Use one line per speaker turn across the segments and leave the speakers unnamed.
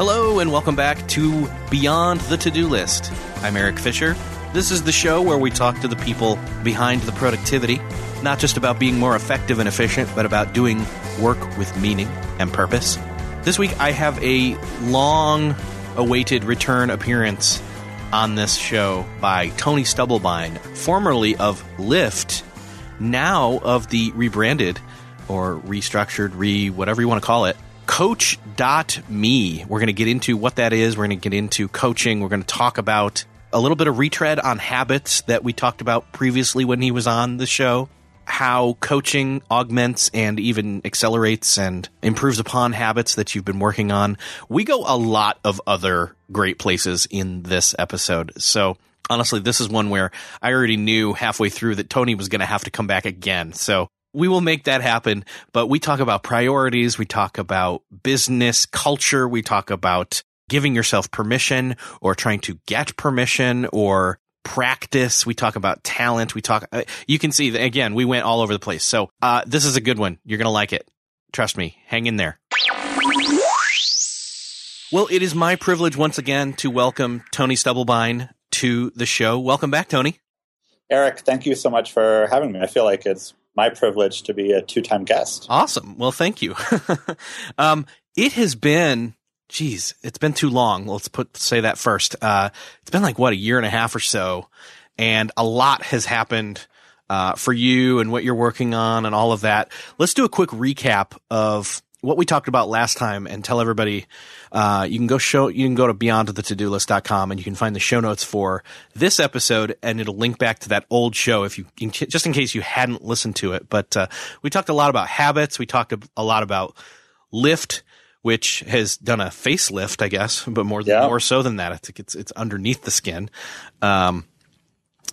Hello, and welcome back to Beyond the To Do List. I'm Erik Fisher. This is the show where we talk to the people behind the productivity, not just about being more effective and efficient, but about doing work with meaning and purpose. This week, I have a long awaited return appearance on this show by Tony Stubblebine, formerly of Lift, now of the rebranded or restructured, re whatever you want to call it, Coach.me. We're going to get into what that is. We're going to get into coaching. We're going to talk about a little bit of retread on habits that we talked about previously when he was on the show. How coaching augments and even accelerates and improves upon habits that you've been working on. We go a lot of other great places in this episode. So honestly, this is one where I already knew halfway through that Tony was going to have to come back again. So we will make that happen. But we talk about priorities. We talk about business culture. We talk about giving yourself permission or trying to get permission or practice. We talk about talent. We talk, uh, you can see that again, we went all over the place. So, uh, this is a good one. You're going to like it. Trust me. Hang in there. Well, it is my privilege once again to welcome Tony Stubblebine to the show. Welcome back, Tony.
Erik, thank you so much for having me. I feel like it's my privilege to be a two time guest.
Awesome. Well, thank you. um, it has been, geez, it's been too long. Let's put say that first. Uh, it's been like what a year and a half or so, and a lot has happened uh, for you and what you're working on and all of that. Let's do a quick recap of what we talked about last time and tell everybody uh, you can go show you can go to beyondthetodolist.com and you can find the show notes for this episode and it'll link back to that old show if you just in case you hadn't listened to it. But uh, we talked a lot about habits. We talked a lot about Lift which has done a facelift i guess but more yeah. more so than that. I think it's it's underneath the skin. Um,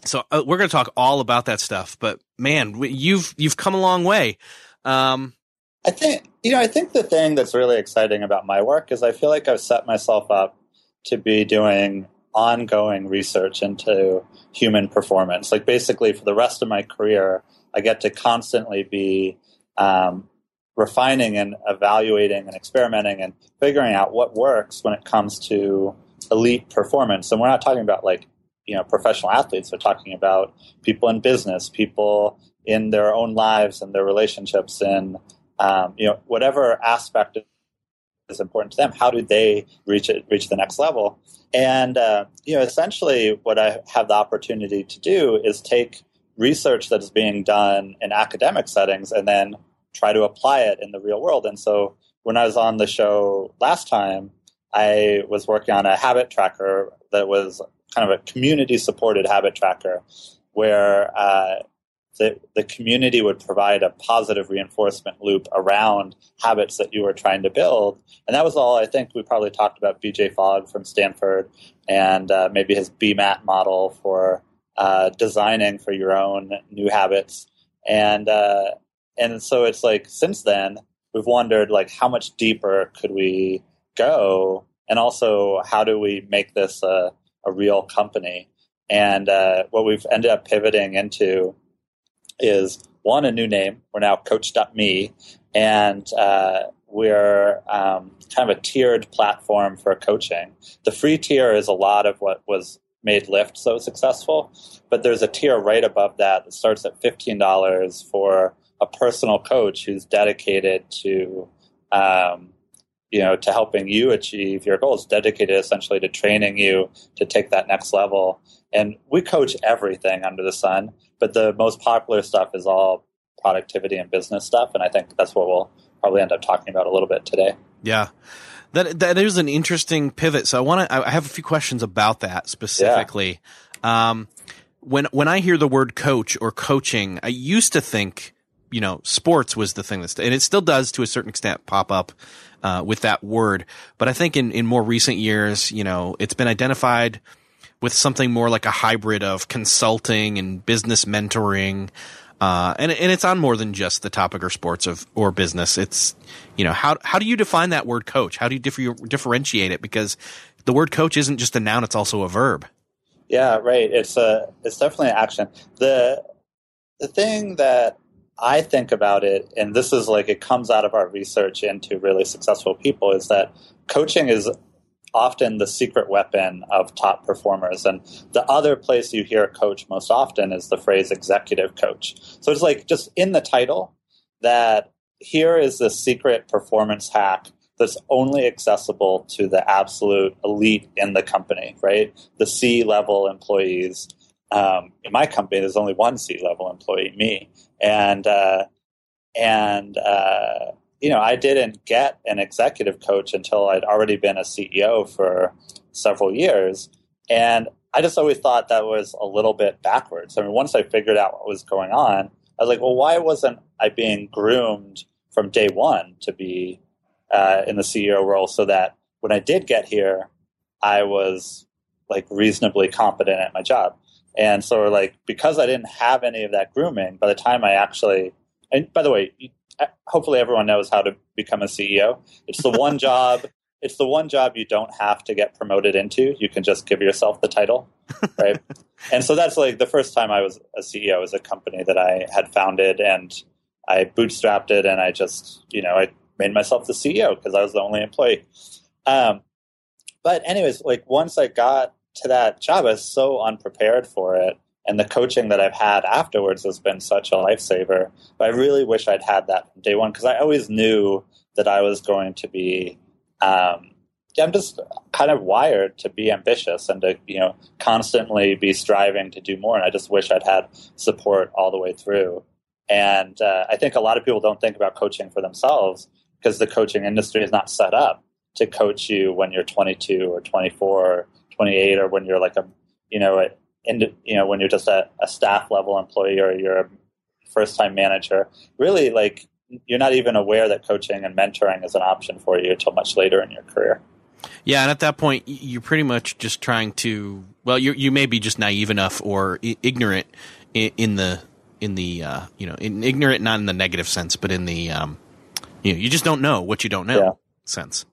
so uh, we're going to talk all about that stuff but man you've you've come a long way. Um,
I think you know, I think the thing that's really exciting about my work is I feel like I've set myself up to be doing ongoing research into human performance. Like basically, for the rest of my career, I get to constantly be um, refining and evaluating and experimenting and figuring out what works when it comes to elite performance. And we're not talking about like you know professional athletes. We're talking about people in business, people in their own lives and their relationships and um, you know, whatever aspect is important to them, how do they reach it, reach the next level? And uh, you know, essentially, what I have the opportunity to do is take research that is being done in academic settings and then try to apply it in the real world. And so, when I was on the show last time, I was working on a habit tracker that was kind of a community supported habit tracker where uh, the, the community would provide a positive reinforcement loop around habits that you were trying to build. And that was all I think we probably talked about BJ Fogg from Stanford and uh, maybe his BMAT model for uh, designing for your own new habits. And, uh, and so it's like since then, we've wondered like how much deeper could we go? And also, how do we make this a, a real company? And uh, what we've ended up pivoting into is one, a new name. We're now Coach.me, and uh, we're um, kind of a tiered platform for coaching. The free tier is a lot of what was made Lift so successful, but there's a tier right above that that starts at $15 for a personal coach who's dedicated to um, you know to helping you achieve your goals dedicated essentially to training you to take that next level and we coach everything under the sun but the most popular stuff is all productivity and business stuff and i think that's what we'll probably end up talking about a little bit today
yeah That that is an interesting pivot. So I want to. I have a few questions about that specifically. Yeah. Um, when when I hear the word coach or coaching, I used to think, you know, sports was the thing that's, and it still does to a certain extent pop up uh, with that word. But I think in in more recent years, you know, it's been identified with something more like a hybrid of consulting and business mentoring. Uh, and and it's on more than just the topic or sports of or business. It's you know how how do you define that word coach? How do you differ, differentiate it? Because the word coach isn't just a noun; it's also a verb.
Yeah, right. It's a it's definitely an action. the The thing that I think about it, and this is like it comes out of our research into really successful people, is that coaching is often the secret weapon of top performers. And the other place you hear coach most often is the phrase executive coach. So it's like just in the title that here is the secret performance hack that's only accessible to the absolute elite in the company, right? The C level employees. Um, in my company, there's only one C level employee, me. And, uh, and, uh, you know, I didn't get an executive coach until I'd already been a CEO for several years. And I just always thought that was a little bit backwards. I mean, once I figured out what was going on, I was like, well, why wasn't I being groomed from day one to be uh, in the CEO role so that when I did get here, I was like reasonably competent at my job. And so, like, because I didn't have any of that grooming, by the time I actually, and by the way, hopefully everyone knows how to become a CEO. It's the one job. It's the one job you don't have to get promoted into. You can just give yourself the title, right? and so that's like the first time I was a CEO was a company that I had founded, and I bootstrapped it, and I just you know I made myself the CEO because I was the only employee. Um, but anyways, like once I got to that job, I was so unprepared for it and the coaching that I've had afterwards has been such a lifesaver. But I really wish I'd had that from day one because I always knew that I was going to be. Um, I'm just kind of wired to be ambitious and to you know constantly be striving to do more. And I just wish I'd had support all the way through. And uh, I think a lot of people don't think about coaching for themselves because the coaching industry is not set up to coach you when you're 22 or 24 or 28 or when you're like a you know a, you know when you're just a, a staff level employee or you're a first time manager really like you're not even aware that coaching and mentoring is an option for you until much later in your career.
Yeah and at that point you're pretty much just trying to well you you may be just naive enough or ignorant in, in the in the uh, you know in ignorant not in the negative sense but in the um, you know you just don't know what you don't know yeah. sense.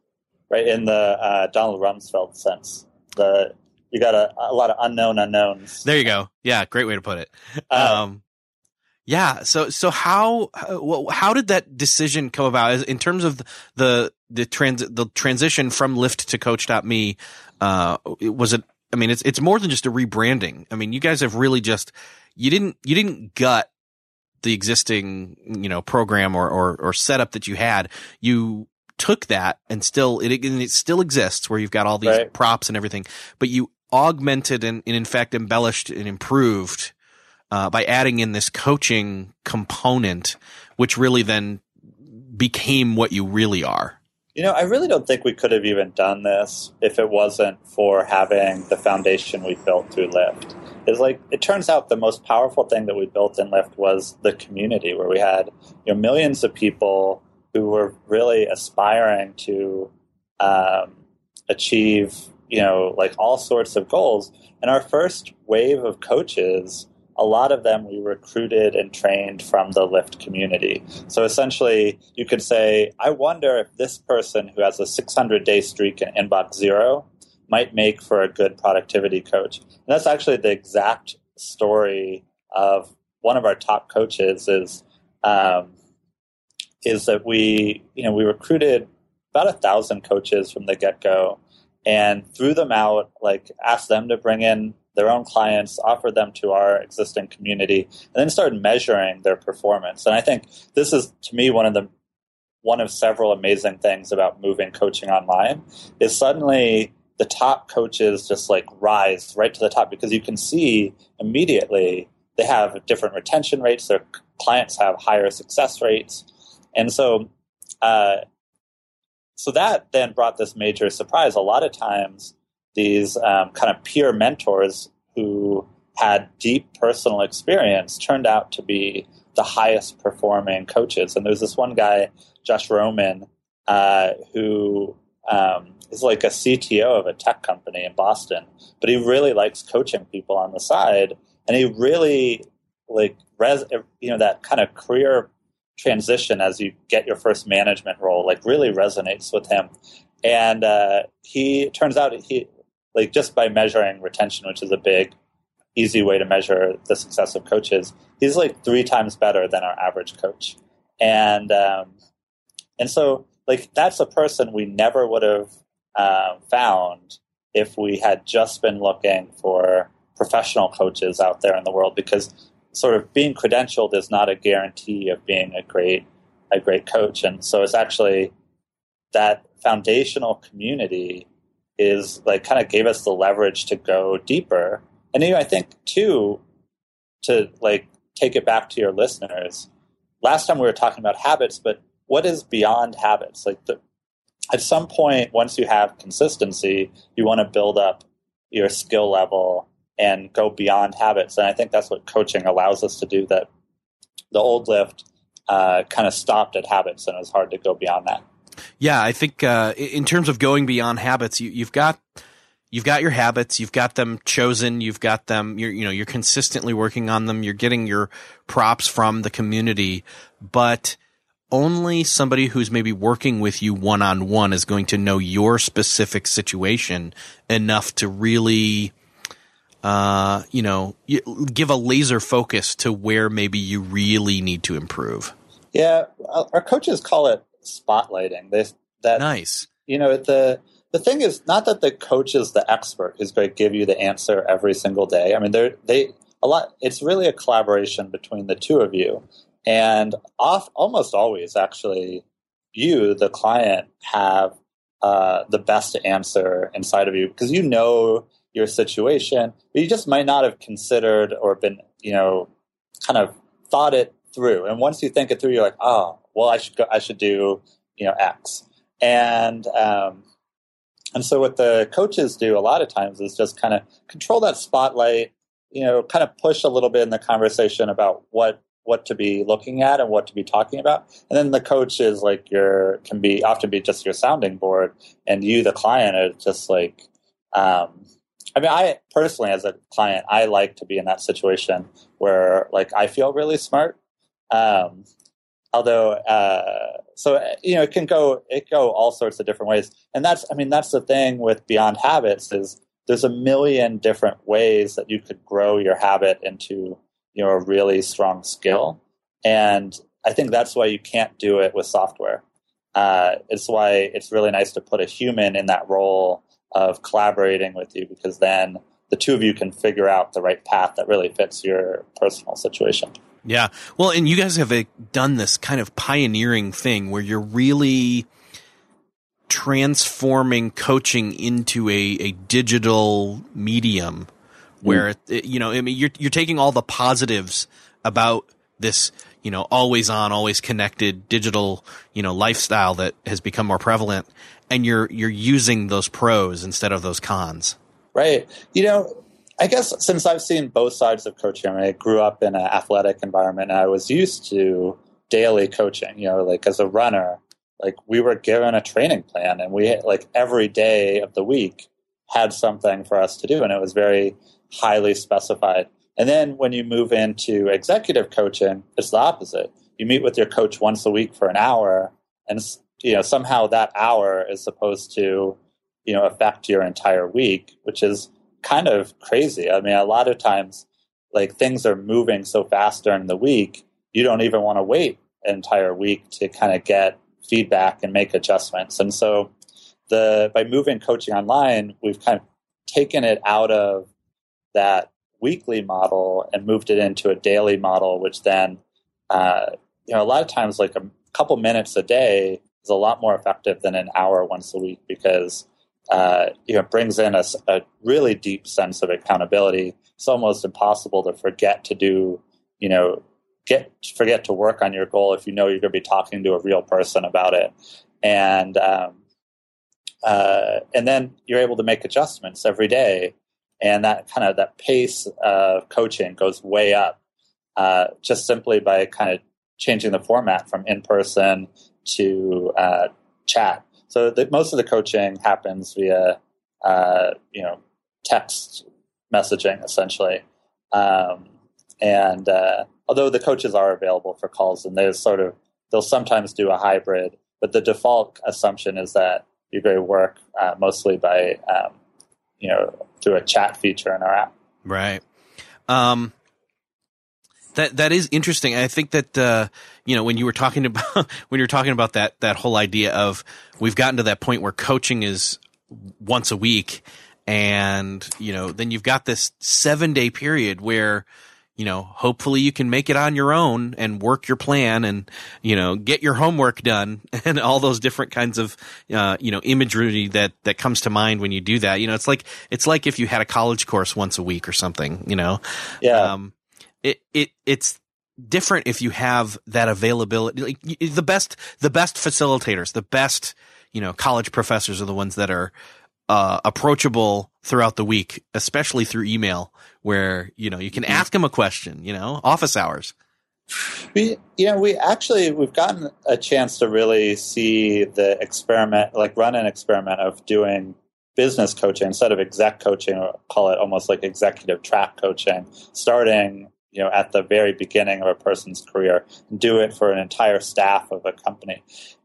Right in the uh, Donald Rumsfeld sense the you got a, a lot of unknown unknowns.
There you go. Yeah, great way to put it. Uh, um, yeah. So so how how did that decision come about in terms of the the trans the transition from Lift to Coach.me? Uh, was it? I mean, it's it's more than just a rebranding. I mean, you guys have really just you didn't you didn't gut the existing you know program or or, or setup that you had. You took that and still it, it still exists where you've got all these right. props and everything, but you augmented and, and in fact embellished and improved uh, by adding in this coaching component, which really then became what you really are.
You know, I really don't think we could have even done this if it wasn't for having the foundation we built through Lift. It's like it turns out the most powerful thing that we built in Lift was the community, where we had you know millions of people who were really aspiring to um, achieve you know, like all sorts of goals. And our first wave of coaches, a lot of them we recruited and trained from the Lift community. So essentially, you could say, I wonder if this person who has a 600 day streak in inbox zero might make for a good productivity coach. And that's actually the exact story of one of our top coaches is um, is that we you know we recruited about a thousand coaches from the get go and threw them out, like asked them to bring in their own clients, offered them to our existing community, and then started measuring their performance. And I think this is to me one of the one of several amazing things about moving coaching online is suddenly the top coaches just like rise right to the top because you can see immediately they have different retention rates, their clients have higher success rates. And so uh, so that then brought this major surprise. A lot of times, these um, kind of peer mentors who had deep personal experience turned out to be the highest performing coaches. And there's this one guy, Josh Roman, uh, who um, is like a CTO of a tech company in Boston, but he really likes coaching people on the side, and he really like res- you know that kind of career transition as you get your first management role like really resonates with him. And uh, he turns out he like just by measuring retention which is a big easy way to measure the success of coaches he's like three times better than our average coach. And um, and so like that's a person we never would have uh, found if we had just been looking for professional coaches out there in the world because sort of being credentialed is not a guarantee of being a great a great coach. And so it's actually that foundational community is like kind of gave us the leverage to go deeper. And you know, i think too to like take it back to your listeners last time we were talking about habits but what is beyond habits? Like the, at some point once you have consistency you want to build up your skill level and go beyond habits. And I think that's what coaching allows us to do. That the old lift uh, kind of stopped at habits, and it was hard to go beyond that.
Yeah, I think uh, in terms of going beyond habits, you, you've got you've got your habits, you've got them chosen, you've got them. You're you know you're consistently working on them. You're getting your props from the community, but only somebody who's maybe working with you one on one is going to know your specific situation enough to really uh, you know, give a laser focus to where maybe you really need to improve.
Yeah, our coaches call it spotlighting. They, that
nice.
You know, the the thing is not that the coach is the expert who's going to give you the answer every single day. I mean, they're they a lot. It's really a collaboration between the two of you, and off almost always actually, you the client have uh, the best answer inside of you because you know your situation, but you just might not have considered or been, you know, kind of thought it through. And once you think it through, you're like, oh, well, I should go, I should do, you know, X. And um, and so what the coaches do a lot of times is just kind of control that spotlight, you know, kind of push a little bit in the conversation about what what to be looking at and what to be talking about. And then the coach is like your can be often be just your sounding board, and you, the client, are just like um, I mean, I personally, as a client, I like to be in that situation where, like, I feel really smart. Um, although, uh, so you know, it can go it go all sorts of different ways, and that's, I mean, that's the thing with Beyond Habits is there's a million different ways that you could grow your habit into you know a really strong skill, and I think that's why you can't do it with software. Uh, it's why it's really nice to put a human in that role of collaborating with you because then the two of you can figure out the right path that really fits your personal situation.
Yeah. Well, and you guys have done this kind of pioneering thing where you're really transforming coaching into a, a digital medium where, mm. it, you know, I mean, you're, you're taking all the positives about this, you know, always on, always connected digital, you know, lifestyle that has become more prevalent and you're you're using those pros instead of those cons.
Right. You know, I guess since I've seen both sides of coaching, I, grew up in an athletic environment and I was used to daily coaching, you know, like as a runner, like we were given a training plan and we like every day of the week had something for us to do and it was very highly specified. And then when you move into executive coaching, it's the opposite. You meet with your coach once a week for an hour and you know somehow that hour is supposed to you know affect your entire week which is kind of crazy i mean a lot of times like things are moving so fast during the week you don't even want to wait an entire week to kind of get feedback and make adjustments and so the by moving coaching online we've kind of taken it out of that weekly model and moved it into a daily model which then uh, you know a lot of times like a couple minutes a day is a lot more effective than an hour once a week because uh, you know it brings in a, a, really deep sense of accountability. It's almost impossible to forget to do you know get forget to work on your goal if you know you're going to be talking to a real person about it. And um, uh, and then you're able to make adjustments every day, and that kind of that pace of coaching goes way up uh, just simply by kind of changing the format from in person to uh, chat. So the, most of the coaching happens via uh, you know text messaging essentially, um, and uh, although the coaches are available for calls, and there's sort of they'll sometimes do a hybrid, but the default assumption is that you're going to work uh, mostly by um, you know through a chat feature in our app.
Right. Um, that that is interesting. I think that uh, you know when you were talking about when you're talking about that that whole idea of we've gotten to that point where coaching is once a week, and you know then you've got this seven day period where you know hopefully you can make it on your own and work your plan and you know get your homework done and all those different kinds of uh, you know imagery that that comes to mind when you do that. You know it's like it's like if you had a college course once a week or something. You know,
yeah. Um,
it, it it's different if you have that availability. Like the best, the best facilitators, the best, you know, college professors are the ones that are uh, approachable throughout the week, especially through email, where you know you can mm-hmm. ask them a question. You know, office hours.
We, you know, we actually we've gotten a chance to really see the experiment, like run an experiment of doing business coaching instead of exec coaching, or call it almost like executive track coaching, starting you know at the very beginning of a person's career and do it for an entire staff of a company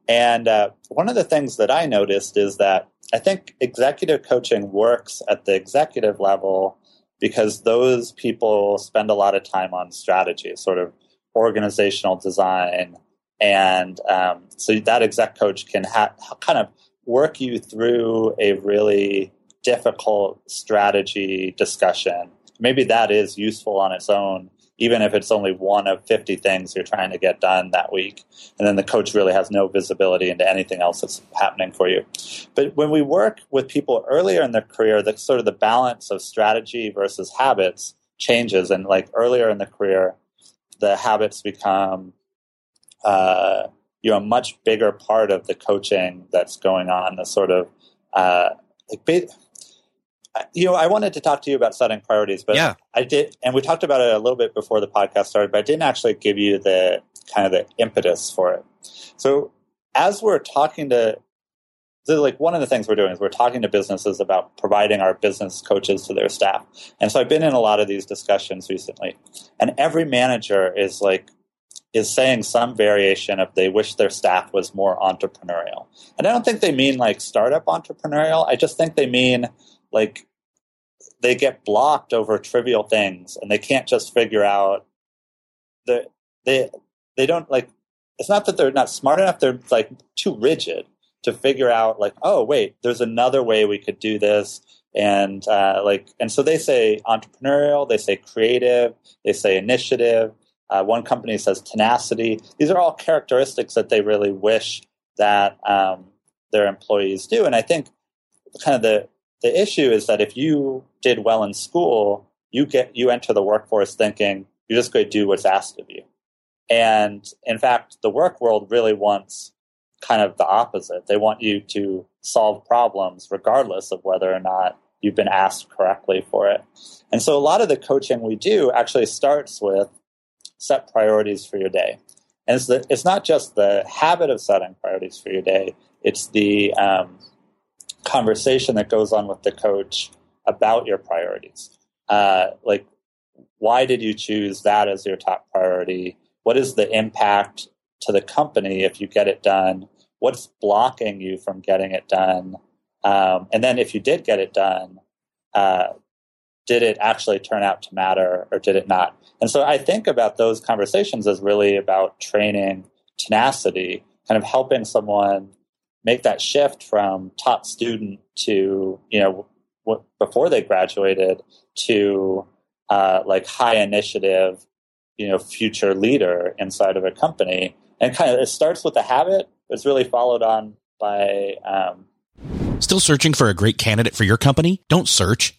and uh, one of the things that i noticed is that i think executive coaching works at the executive level because those people spend a lot of time on strategy sort of organizational design. And um, so that exec coach can ha- kind of work you through a really difficult strategy discussion. Maybe that is useful on its own even if it's only one of 50 things you're trying to get done that week. And then the coach really has no visibility into anything else that's happening for you. But when we work with people earlier in their career, the sort of the balance of strategy versus habits changes. And like earlier in the career, the habits become, uh, you know, a much bigger part of the coaching that's going on. The sort of uh, like you know, I wanted to talk to you about setting priorities, but
yeah.
I did, and we talked about it a little bit before the podcast started, but I didn't actually give you the kind of the impetus for it. So as we're talking to, so like one of the things we're doing is we're talking to businesses about providing our business coaches to their staff. And so I've been in a lot of these discussions recently, and every manager is like, is saying some variation of they wish their staff was more entrepreneurial. And I don't think they mean like startup entrepreneurial. I just think they mean like they get blocked over trivial things and they can't just figure out the they they don't like it's not that they're not smart enough they're like too rigid to figure out like oh wait there's another way we could do this and uh, like and so they say entrepreneurial they say creative they say initiative. Uh, one company says tenacity. These are all characteristics that they really wish that um, their employees do and i think kind of the the issue is that if you did well in school, you get you enter the workforce thinking you're just going to do what's asked of you. And in fact, the work world really wants kind of the opposite. They want you to solve problems regardless of whether or not you've been asked correctly for it. And so a lot of the coaching we do actually starts with set priorities for your day. And it's, the, it's not just the habit of setting priorities for your day, it's the um, conversation that goes on with the coach about your priorities. Uh, like, why did you choose that as your top priority? What is the impact to the company if you get it done? What's blocking you from getting it done? Um, and then if you did get it done, uh, did it actually turn out to matter or did it not? And so I think about those conversations as really about training tenacity, kind of helping someone make that shift from top student to you know w- before they graduated to uh, like high initiative you know future leader inside of a company. And kind of it starts with a habit. It's really followed on by um,
still searching for a great candidate for your company? Don't search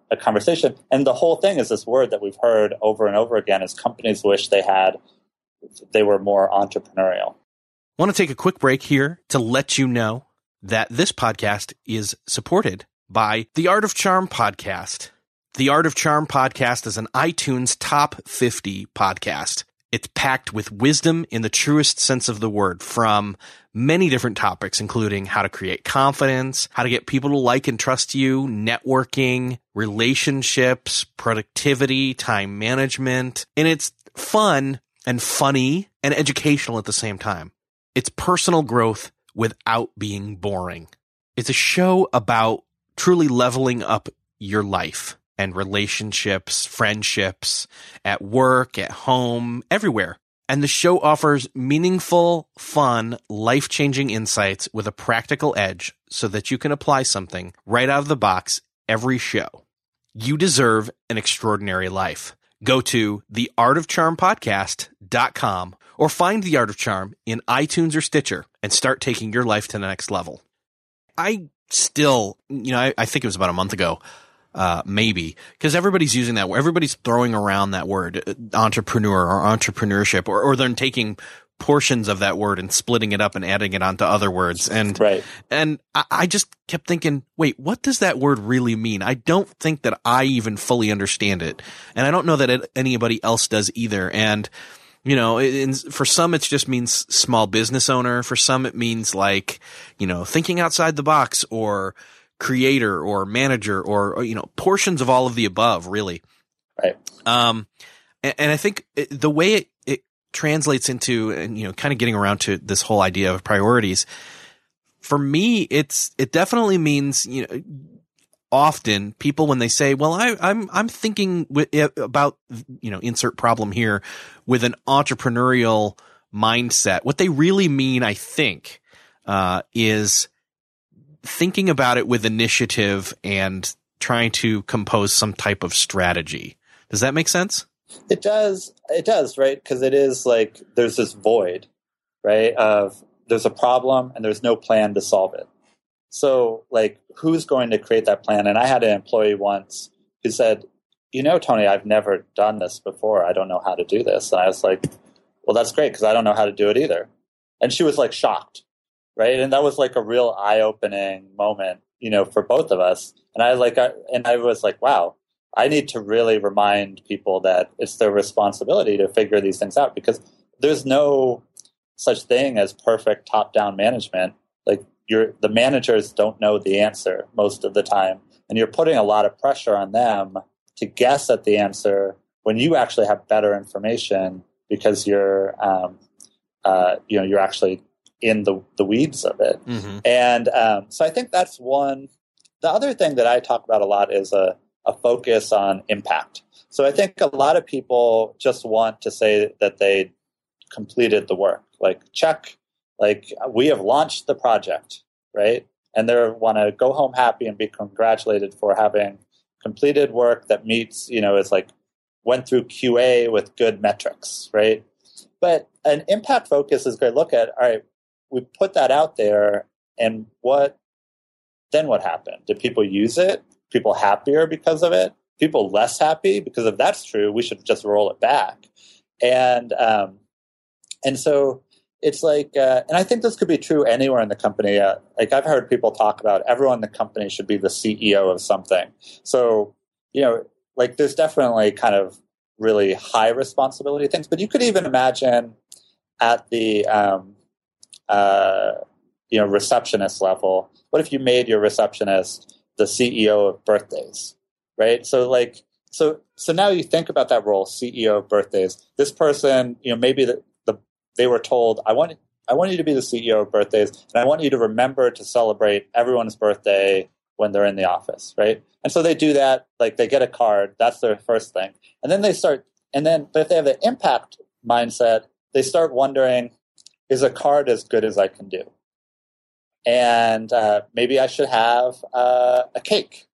a conversation. And the whole thing is this word that we've heard over and over again is companies wish they had, they were more entrepreneurial.
I want to take a quick break here to let you know that this podcast is supported by the Art of Charm podcast. The Art of Charm podcast is an iTunes top 50 podcast. It's packed with wisdom in the truest sense of the word from many different topics, including how to create confidence, how to get people to like and trust you, networking, relationships, productivity, time management. And it's fun and funny and educational at the same time. It's personal growth without being boring. It's a show about truly leveling up your life and relationships, friendships, at work, at home, everywhere. And the show offers meaningful, fun, life changing insights with a practical edge so that you can apply something right out of the box every show. You deserve an extraordinary life. Go to theartofcharmpodcast.com or find The Art of Charm in iTunes or Stitcher and start taking your life to the next level. I still, you know, I, I think it was about a month ago, uh, maybe because everybody's using that. Everybody's throwing around that word, uh, entrepreneur or entrepreneurship, or, or they're taking portions of that word and splitting it up and adding it onto other words. And,
Right.
and I, I just kept thinking, wait, what does that word really mean? I don't think that I even fully understand it. And I don't know that it, anybody else does either. And, you know, in, for some, it just means small business owner. For some, it means like, you know, thinking outside the box or creator or manager or, or, you know, portions of all of the above, really.
Right.
Um, and, and I think it, the way it, it translates into, and you know, kind of getting around to this whole idea of priorities, for me, it's it definitely means you know. Often, people when they say, "Well, I, I'm I'm thinking wi- about you know insert problem here with an entrepreneurial mindset," what they really mean, I think, uh, is thinking about it with initiative and trying to compose some type of strategy. Does that make sense?
It does. It does, right? Because it is like there's this void, right? Of there's a problem and there's no plan to solve it. So, like, who's going to create that plan? And I had an employee once who said, "You know, Tony, I've never done this before. I don't know how to do this." And I was like, "Well, that's great because I don't know how to do it either." And she was like shocked, right? And that was like a real eye-opening moment, you know, for both of us. And I like, I, and I was like, "Wow." I need to really remind people that it's their responsibility to figure these things out because there's no such thing as perfect top-down management. Like you're, the managers don't know the answer most of the time, and you're putting a lot of pressure on them to guess at the answer when you actually have better information because you're, um, uh, you know, you're actually in the the weeds of it. Mm-hmm. And um, so I think that's one. The other thing that I talk about a lot is a a focus on impact. So I think a lot of people just want to say that they completed the work, like check, like we have launched the project, right? And they want to go home happy and be congratulated for having completed work that meets, you know, it's like went through QA with good metrics, right? But an impact focus is great. Look at, all right, we put that out there and what, then what happened? Did people use it? people happier because of it, people less happy because if that's true, we should just roll it back. And um, and so it's like, uh, and I think this could be true anywhere in the company. Uh, like I've heard people talk about everyone in the company should be the CEO of something. So you know, like there's definitely kind of really high responsibility things, but you could even imagine at the um, uh, you know receptionist level. What if you made your receptionist the CEO of birthdays, right? So like so so now you think about that role, CEO of birthdays. This person, you know, maybe the, the they were told, I want I want you to be the CEO of birthdays, and I want you to remember to celebrate everyone's birthday when they're in the office, right? And so they do that, like they get a card, that's their first thing. And then they start and then but if they have the impact mindset, they start wondering, is a card as good as I can do? and uh, maybe I should have uh, a cake.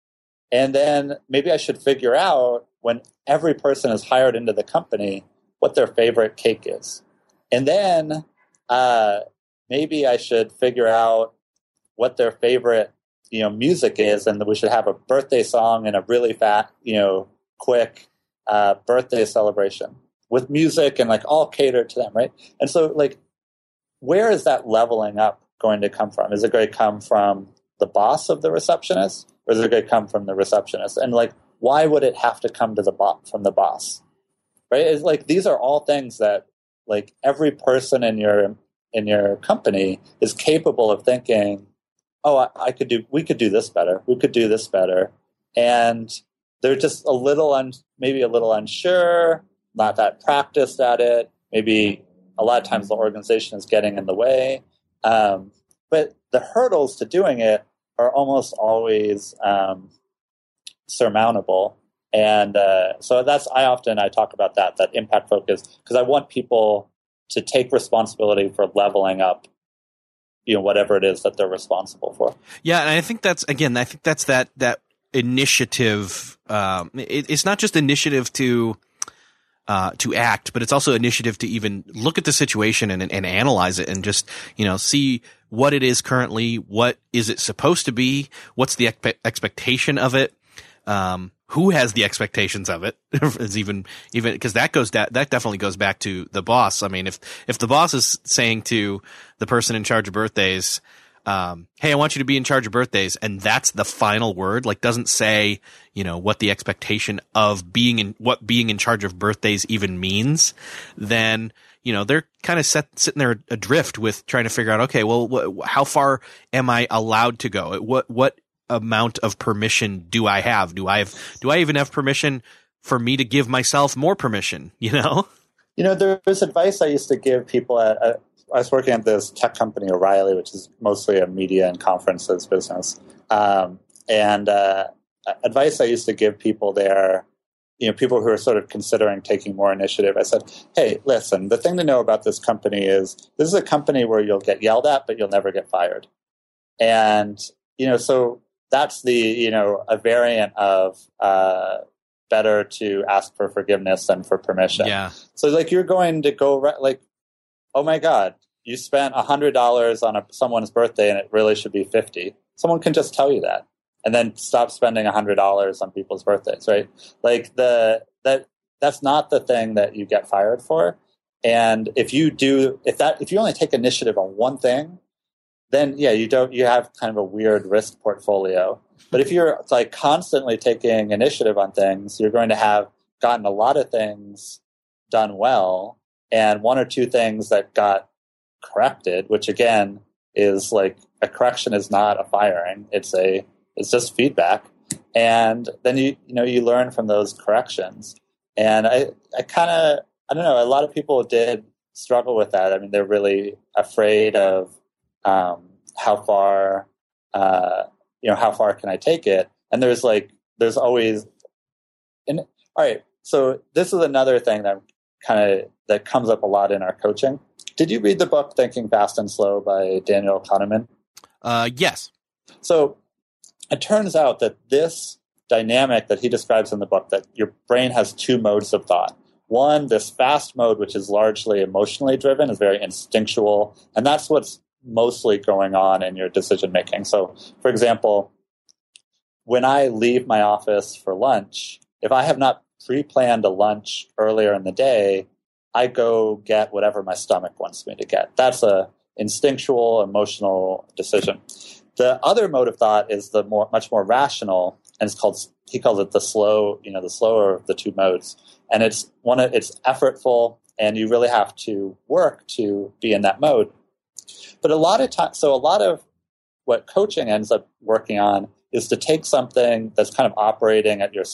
And then maybe I should figure out when every person is hired into the company what their favorite cake is. And then uh, maybe I should figure out what their favorite you know music is, and we should have a birthday song and a really fat you know quick uh, birthday celebration with music and like all catered to them, right? And so like, where is that leveling up going to come from? Is it going to come from the boss of the receptionist, or is it going to come from the receptionist? And like, why would it have to come to the bo- from the boss? Right? It's like these are all things that like every person in your in your company is capable of thinking, oh, I, I could do, we could do this better, we could do this better, and they're just a little un, maybe a little unsure, not that practiced at it. Maybe a lot of times the organization is getting in the way. Um, but the hurdles to doing it are almost always um, surmountable. And uh, so that's I often I talk about that that impact focus because I want people to take responsibility for leveling up you know whatever it is that they're responsible for.
Yeah, and I think that's again I think that's that that initiative. Um, it, it's not just initiative to uh, to act, but it's also initiative to even look at the situation and, and analyze it and just, you know, see what it is currently. What is it supposed to be? What's the expe- expectation of it? Um, who has the expectations of it is even, even, cause that goes, that, that definitely goes back to the boss. I mean, if, if the boss is saying to the person in charge of birthdays, um, hey, I want you to be in charge of birthdays, and that's the final word. Like, doesn't say, you know, what the expectation of being in what being in charge of birthdays even means. Then, you know, they're kind of set, sitting there adrift with trying to figure out, okay, well, wh- how far am I allowed to go? What what amount of permission do I have? Do I have do I even have permission for me to give myself more permission? You know.
You know, there was advice I used to give people at, at I was working at this tech company, O'Reilly, which is mostly a media and conferences business. Um, and uh, advice I used to give people there, you know, people who are sort of considering taking more initiative, I said, hey, listen, the thing to know about this company is this is a company where you'll get yelled at, but you'll never get fired. And, you know, so that's the, you know, a variant of, uh, better to ask for forgiveness than for permission.
Yeah.
So like you're going to go right, like, oh my god, you spent a hundred dollars on a, someone's birthday and it really should be fifty. Someone can just tell you that, and then stop spending a hundred dollars on people's birthdays, right? Like the that that's not the thing that you get fired for. And if you do, if that, if you only take initiative on one thing, then yeah, you don't, you have kind of a weird risk portfolio. But if you're like constantly taking initiative on things, you're going to have gotten a lot of things done well and one or two things that got corrected, which again is like a correction is not a firing. It's a, it's just feedback. And then you, you know, you learn from those corrections. And I, I kind of, I don't know, a lot of people did struggle with that. I mean, they're really afraid of um, how far, uh, you know, how far can I take it? And there's like, there's always, and all right. So this is another thing that kind of that comes up a lot in our coaching. Did you read the book Thinking Fast and Slow by Daniel Kahneman?
Uh, yes.
So it turns out that this dynamic that he describes in the book that your brain has two modes of thought. One, this fast mode, which is largely emotionally driven, is very instinctual, and that's what's mostly going on in your decision making. So, for example, when I leave my office for lunch, if I have not pre planned a lunch earlier in the day, I go get whatever my stomach wants me to get. That's a instinctual, emotional decision. The other mode of thought is the more, much more rational, and it's called he calls it the slow, you know, the slower of the two modes. And it's one of it's effortful, and you really have to work to be in that mode. But a lot of times, so a lot of what coaching ends up working on is to take something that's kind of operating at your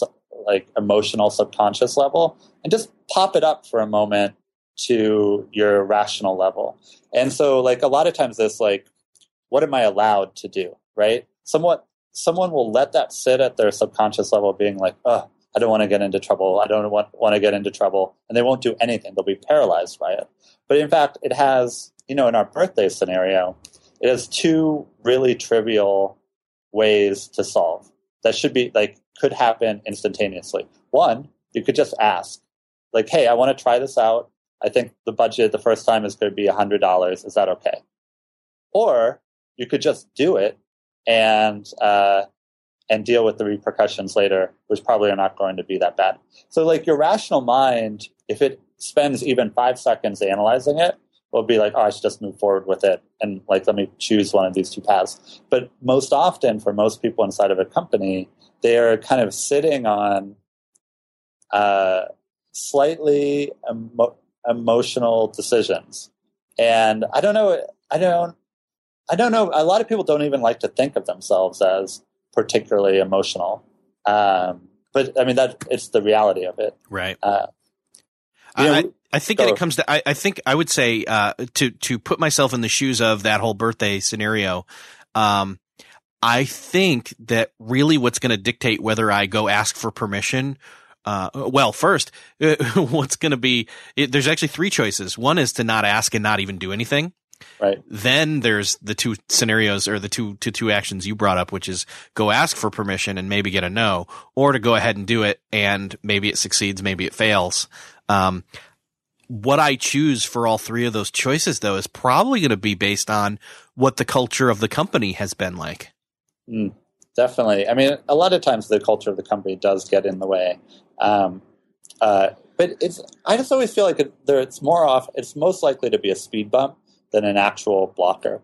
like emotional subconscious level and just pop it up for a moment to your rational level. And so like a lot of times this like what am I allowed to do, right? Somewhat someone will let that sit at their subconscious level being like, "Oh, I don't want to get into trouble. I don't want want to get into trouble." And they won't do anything. They'll be paralyzed by it. But in fact, it has, you know, in our birthday scenario, it has two really trivial ways to solve that should be like could happen instantaneously. One, you could just ask, like, "Hey, I want to try this out. I think the budget the first time is going to be $100. Is that okay?" Or you could just do it and uh, and deal with the repercussions later, which probably are not going to be that bad. So, like your rational mind, if it spends even five seconds analyzing it, will be like, "Oh, I should just move forward with it," and like let me choose one of these two paths. But most often, for most people inside of a company, they are kind of sitting on uh, slightly emo- emotional decisions, and I don't know. I don't I don't know. A lot of people don't even like to think of themselves as particularly emotional. Um, but I mean, that it's the reality of it.
Right. Uh, you know, I, I think when it comes to, I, I think I would say, uh, to, to put myself in the shoes of that whole birthday scenario, um, I think that really what's going to dictate whether I go ask for permission uh, well, first, what's going to be, it, there's actually three choices. One is to not ask and not even do anything.
Right.
Then there's the two scenarios or the two, two, two actions you brought up, which is go ask for permission and maybe get a no, or to go ahead and do it and maybe it succeeds, maybe it fails. Um, what I choose for all three of those choices though is probably going to be based on what the culture of the company has been like.
Mm, definitely. I mean, a lot of times the culture of the company does get in the way. Um, uh, but it's, I just always feel like it, there, it's more off, it's most likely to be a speed bump than an actual blocker.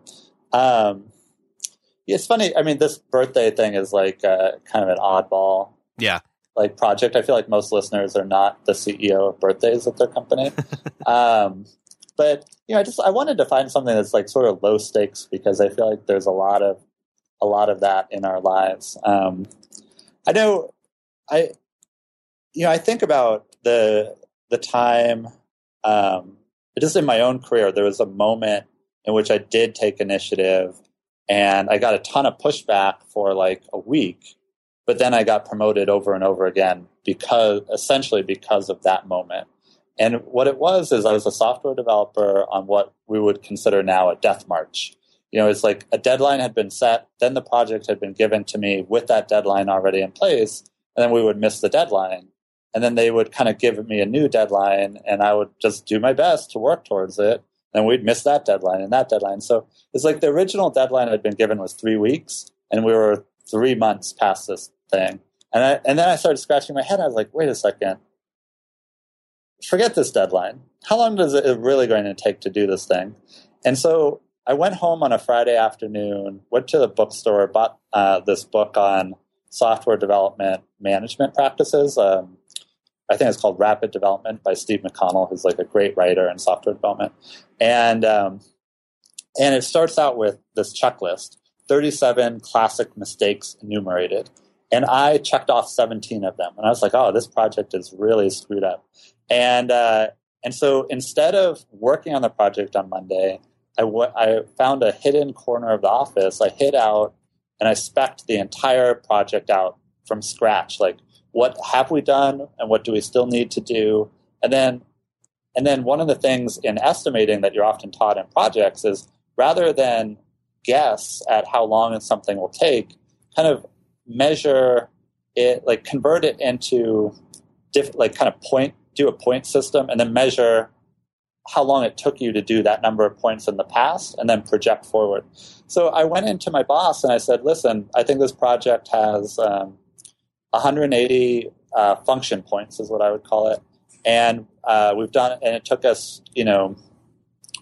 Um, it's funny. I mean, this birthday thing is like uh, kind of an oddball,
yeah,
like project. I feel like most listeners are not the CEO of birthdays at their company. um, but you know, I just I wanted to find something that's like sort of low stakes because I feel like there's a lot of a lot of that in our lives. Um, I know, I you know, I think about the the time um, just in my own career, there was a moment in which I did take initiative and I got a ton of pushback for like a week, but then I got promoted over and over again because essentially because of that moment. And what it was is I was a software developer on what we would consider now a death march. You know, it's like a deadline had been set, then the project had been given to me with that deadline already in place, and then we would miss the deadline. and then they would kind of give me a new deadline, and I would just do my best to work towards it. And we'd miss that deadline and that deadline. So it's like the original deadline I'd been given was three weeks, and we were three months past this thing. And I, and then I started scratching my head. I was like, wait a second. Forget this deadline. How long does it really going to take to do this thing? And so I went home on a Friday afternoon, went to the bookstore, bought uh, this book on software development management practices. Um, I think it's called Rapid Development by Steve McConnell, who's like a great writer in software development. And um, and it starts out with this checklist 37 classic mistakes enumerated. And I checked off 17 of them. And I was like, oh, this project is really screwed up. And, uh, and so instead of working on the project on Monday, I, w- I found a hidden corner of the office. I hid out and I specced the entire project out from scratch. Like, what have we done and what do we still need to do? And then, and then one of the things in estimating that you're often taught in projects is rather than guess at how long something will take, kind of measure it, like convert it into diff, like kind of point, do a point system, and then measure how long it took you to do that number of points in the past, and then project forward. So I went into my boss and I said, "Listen, I think this project has um, 180 uh, function points, is what I would call it, and uh, we've done, and it took us, you know,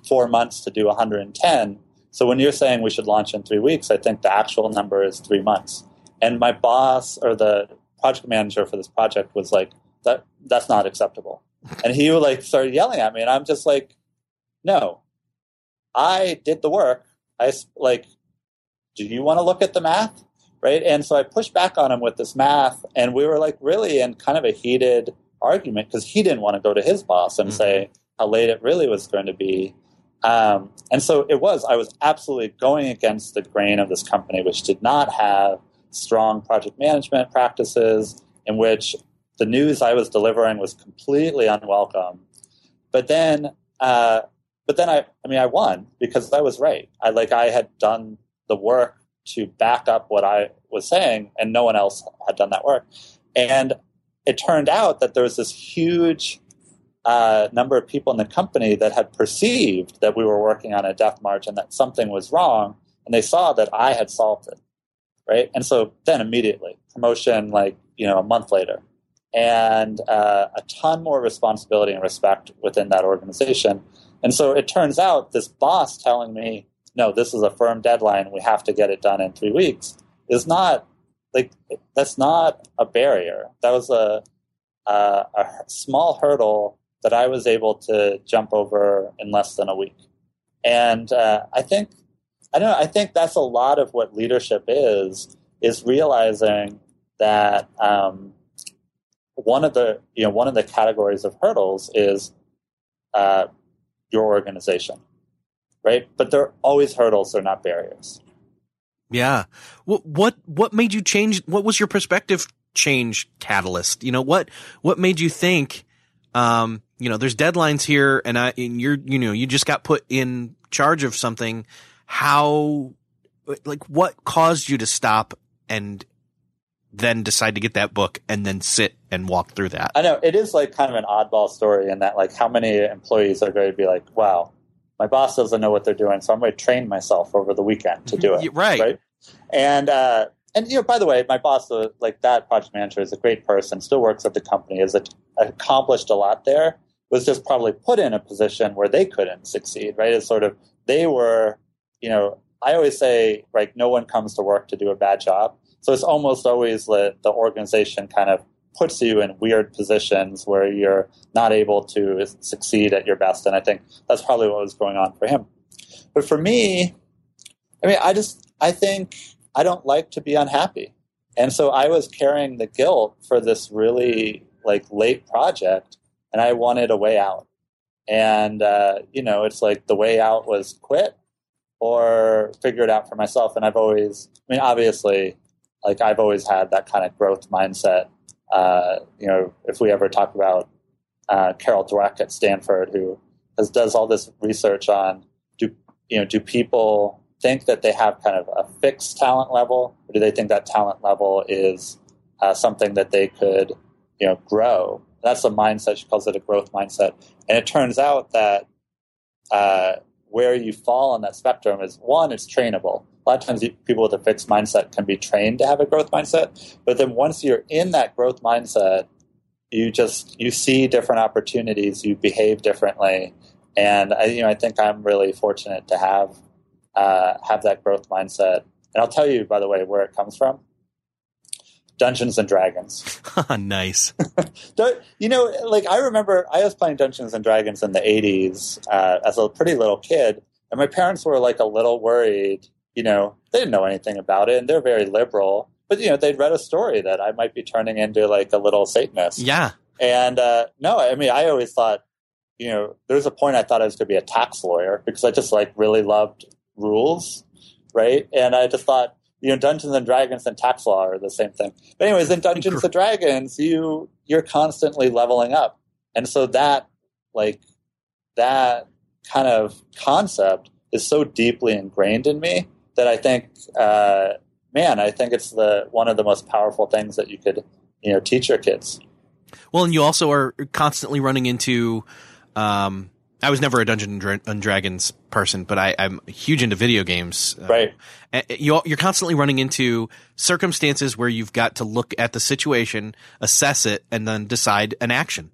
four months to do 110." So when you're saying we should launch in three weeks, I think the actual number is three months. And my boss or the project manager for this project was like, that that's not acceptable. And he would like started yelling at me, and I'm just like, no, I did the work. I like, do you want to look at the math? Right. And so I pushed back on him with this math, and we were like really in kind of a heated argument because he didn't want to go to his boss and mm-hmm. say how late it really was going to be. Um, and so it was, I was absolutely going against the grain of this company, which did not have strong project management practices, in which the news I was delivering was completely unwelcome. But then, uh, but then I, I mean, I won because I was right. I like, I had done the work to back up what I was saying, and no one else had done that work. And it turned out that there was this huge uh, number of people in the company that had perceived that we were working on a death march and that something was wrong, and they saw that I had solved it, right? And so then immediately promotion, like you know, a month later, and uh, a ton more responsibility and respect within that organization. And so it turns out this boss telling me, "No, this is a firm deadline. We have to get it done in three weeks," is not like that's not a barrier. That was a a, a small hurdle that I was able to jump over in less than a week. And uh, I think I don't know, I think that's a lot of what leadership is is realizing that um, one of the you know one of the categories of hurdles is uh, your organization, right? But they're always hurdles; they're not barriers.
Yeah. What what what made you change? What was your perspective change catalyst? You know what what made you think? Um, you know, there's deadlines here and I, and you're, you know, you just got put in charge of something. How, like, what caused you to stop and then decide to get that book and then sit and walk through that?
I know it is like kind of an oddball story in that, like, how many employees are going to be like, wow, my boss doesn't know what they're doing, so I'm going to train myself over the weekend to do it.
right.
Right. And, uh, and you know, by the way, my boss, uh, like that project manager, is a great person. Still works at the company. Has accomplished a lot there was just probably put in a position where they couldn't succeed, right? It's sort of, they were, you know, I always say, like, no one comes to work to do a bad job. So it's almost always the, the organization kind of puts you in weird positions where you're not able to succeed at your best. And I think that's probably what was going on for him. But for me, I mean, I just, I think I don't like to be unhappy. And so I was carrying the guilt for this really like late project and I wanted a way out. And, uh, you know, it's like the way out was quit or figure it out for myself. And I've always, I mean, obviously, like I've always had that kind of growth mindset. Uh, you know, if we ever talk about uh, Carol Dweck at Stanford, who has does all this research on do you know do people think that they have kind of a fixed talent level, or do they think that talent level is uh, something that they could you know grow. That's a mindset. She calls it a growth mindset. And it turns out that uh, where you fall on that spectrum is one, it's trainable. A lot of times, people with a fixed mindset can be trained to have a growth mindset. But then once you're in that growth mindset, you just you see different opportunities, you behave differently, and I, you know I think I'm really fortunate to have uh, have that growth mindset. And I'll tell you, by the way, where it comes from. Dungeons and Dragons.
nice.
you know, like I remember I was playing Dungeons and Dragons in the 80s uh, as a pretty little kid, and my parents were like a little worried. You know, they didn't know anything about it, and they're very liberal. But you know, they'd read a story that I might be turning into like a little Satanist.
Yeah.
And uh, no, I mean, I always thought, you know, there was a point I thought I was going to be a tax lawyer because I just like really loved rules, right? And I just thought, you know, Dungeons and Dragons and tax law are the same thing. But anyways, in Dungeons and Dragons, you you're constantly leveling up, and so that like that kind of concept is so deeply ingrained in me that I think, uh, man, I think it's the one of the most powerful things that you could you know teach your kids.
Well, and you also are constantly running into. Um, I was never a Dungeons and Dragons person, but I, am huge into video games.
Uh, right.
You're, you're constantly running into circumstances where you've got to look at the situation, assess it, and then decide an action.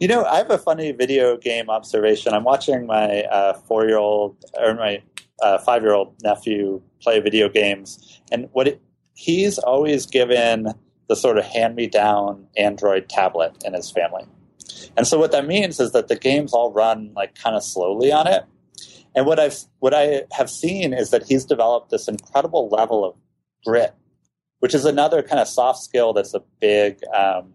You know, I have a funny video game observation. I'm watching my uh, four year old or my uh, five year old nephew play video games, and what it, he's always given the sort of hand me down Android tablet in his family. And so what that means is that the games all run like kind of slowly on it. And what I've what I have seen is that he's developed this incredible level of grit, which is another kind of soft skill that's a big um,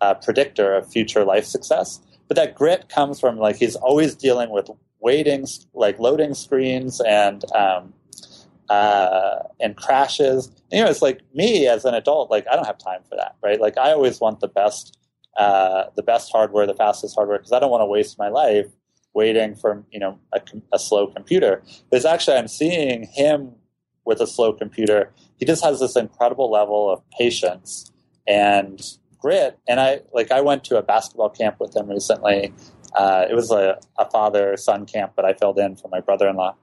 uh, predictor of future life success. But that grit comes from like he's always dealing with waiting, like loading screens and um, uh, and crashes. And, you know, it's like me as an adult, like I don't have time for that, right? Like I always want the best uh, the best hardware, the fastest hardware, because I don't want to waste my life waiting for you know a, a slow computer. But it's actually I'm seeing him with a slow computer. He just has this incredible level of patience and grit. And I like I went to a basketball camp with him recently. Uh, it was a, a father son camp, but I filled in for my brother in law.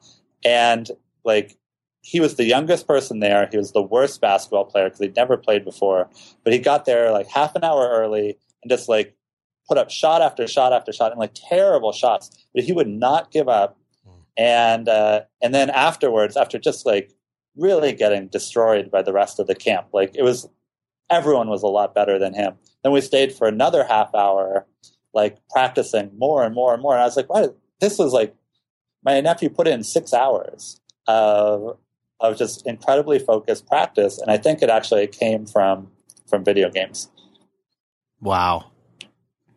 And like he was the youngest person there. He was the worst basketball player because he'd never played before. But he got there like half an hour early and just like put up shot after shot after shot and like terrible shots. But he would not give up. And uh, and then afterwards, after just like really getting destroyed by the rest of the camp, like it was everyone was a lot better than him. Then we stayed for another half hour, like practicing more and more and more. And I was like, what? This was like my nephew put in six hours of of just incredibly focused practice, and I think it actually came from from video games.
Wow.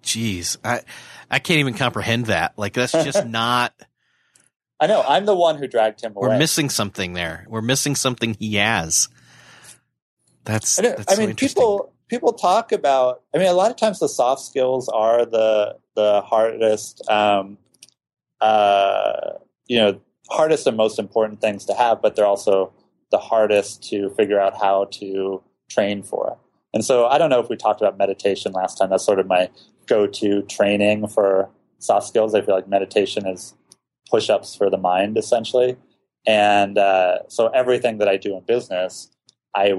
Jeez. I I can't even comprehend that. Like that's just not
I know. I'm the one who dragged him away.
We're missing something there. We're missing something he has. That's,
I,
that's
I
so
mean people people talk about I mean a lot of times the soft skills are the the hardest um uh you know hardest and most important things to have, but they're also the hardest to figure out how to train for. And so I don't know if we talked about meditation last time. That's sort of my go to training for soft skills. I feel like meditation is push ups for the mind, essentially. And uh, so everything that I do in business, I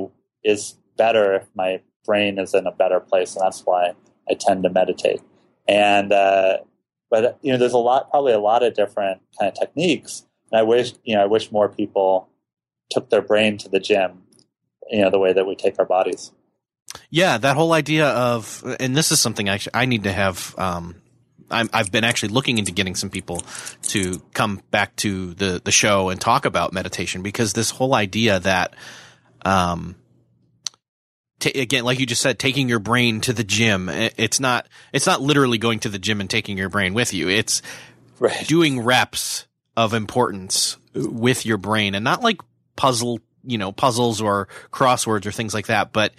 is better if my brain is in a better place, and that's why I tend to meditate. And uh, but you know, there's a lot, probably a lot of different kind of techniques. And I wish you know, I wish more people took their brain to the gym, you know, the way that we take our bodies.
Yeah, that whole idea of, and this is something actually I need to have. Um, i have been actually looking into getting some people to come back to the the show and talk about meditation because this whole idea that, um, t- again, like you just said, taking your brain to the gym. It's not it's not literally going to the gym and taking your brain with you. It's right. doing reps of importance with your brain, and not like puzzle, you know, puzzles or crosswords or things like that, but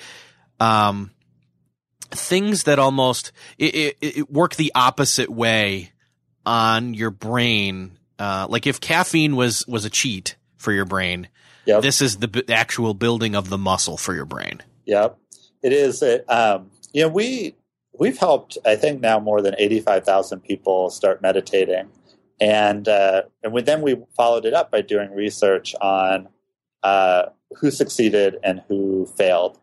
um, things that almost it, it, it work the opposite way on your brain. Uh, like if caffeine was was a cheat for your brain, yep. this is the b- actual building of the muscle for your brain.
Yep, it is. It, um, you know, we we've helped I think now more than eighty five thousand people start meditating, and uh, and we, then we followed it up by doing research on uh, who succeeded and who failed,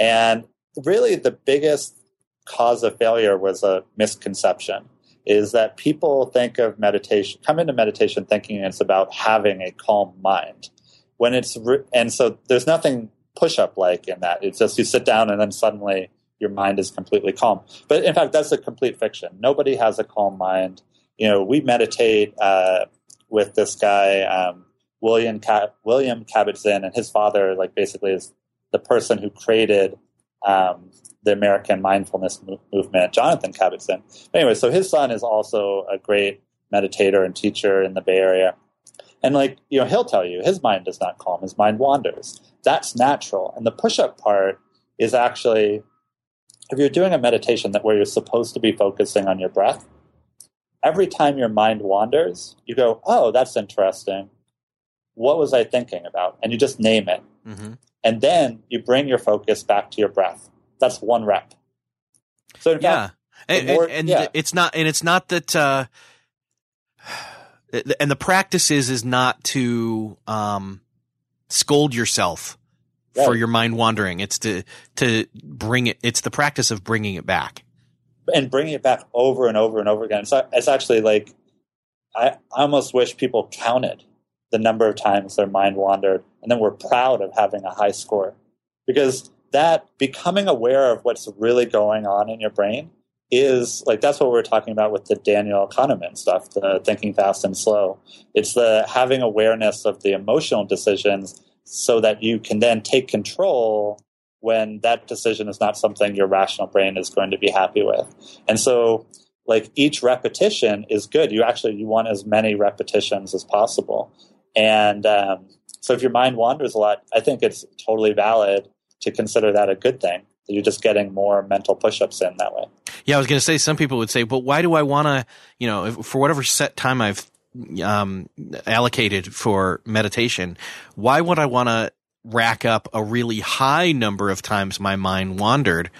and really the biggest cause of failure was a misconception is that people think of meditation come into meditation thinking it's about having a calm mind. When it's re- and so there's nothing push up like in that. It's just you sit down and then suddenly your mind is completely calm. But in fact that's a complete fiction. Nobody has a calm mind. You know we meditate uh, with this guy um, william Ka- william kabat-zinn and his father like basically is the person who created um, the American mindfulness movement, Jonathan Kabat-Zinn. Anyway, so his son is also a great meditator and teacher in the Bay Area. And like, you know, he'll tell you his mind does not calm, his mind wanders. That's natural. And the push-up part is actually if you're doing a meditation that where you're supposed to be focusing on your breath, every time your mind wanders, you go, "Oh, that's interesting. What was I thinking about?" And you just name it. Mm-hmm. And then you bring your focus back to your breath that's one rep.
So yeah, fact, and, more, and, and yeah. it's not, and it's not that. Uh, and the practice is is not to um, scold yourself right. for your mind wandering. It's to to bring it. It's the practice of bringing it back
and bringing it back over and over and over again. So it's actually like I almost wish people counted the number of times their mind wandered, and then we're proud of having a high score because that becoming aware of what's really going on in your brain is like that's what we're talking about with the Daniel Kahneman stuff, the thinking fast and slow. It's the having awareness of the emotional decisions so that you can then take control when that decision is not something your rational brain is going to be happy with. And so like each repetition is good. You actually you want as many repetitions as possible. And um, so if your mind wanders a lot, I think it's totally valid to consider that a good thing. You're just getting more mental push-ups in that way.
Yeah, I was going to say some people would say, but why do I want to, you know, for whatever set time I've um, allocated for meditation, why would I want to rack up a really high number of times my mind wandered?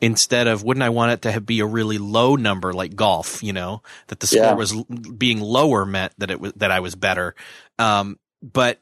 Instead of wouldn't I want it to be a really low number like golf, you know, that the score yeah. was being lower meant that it was that I was better. Um, but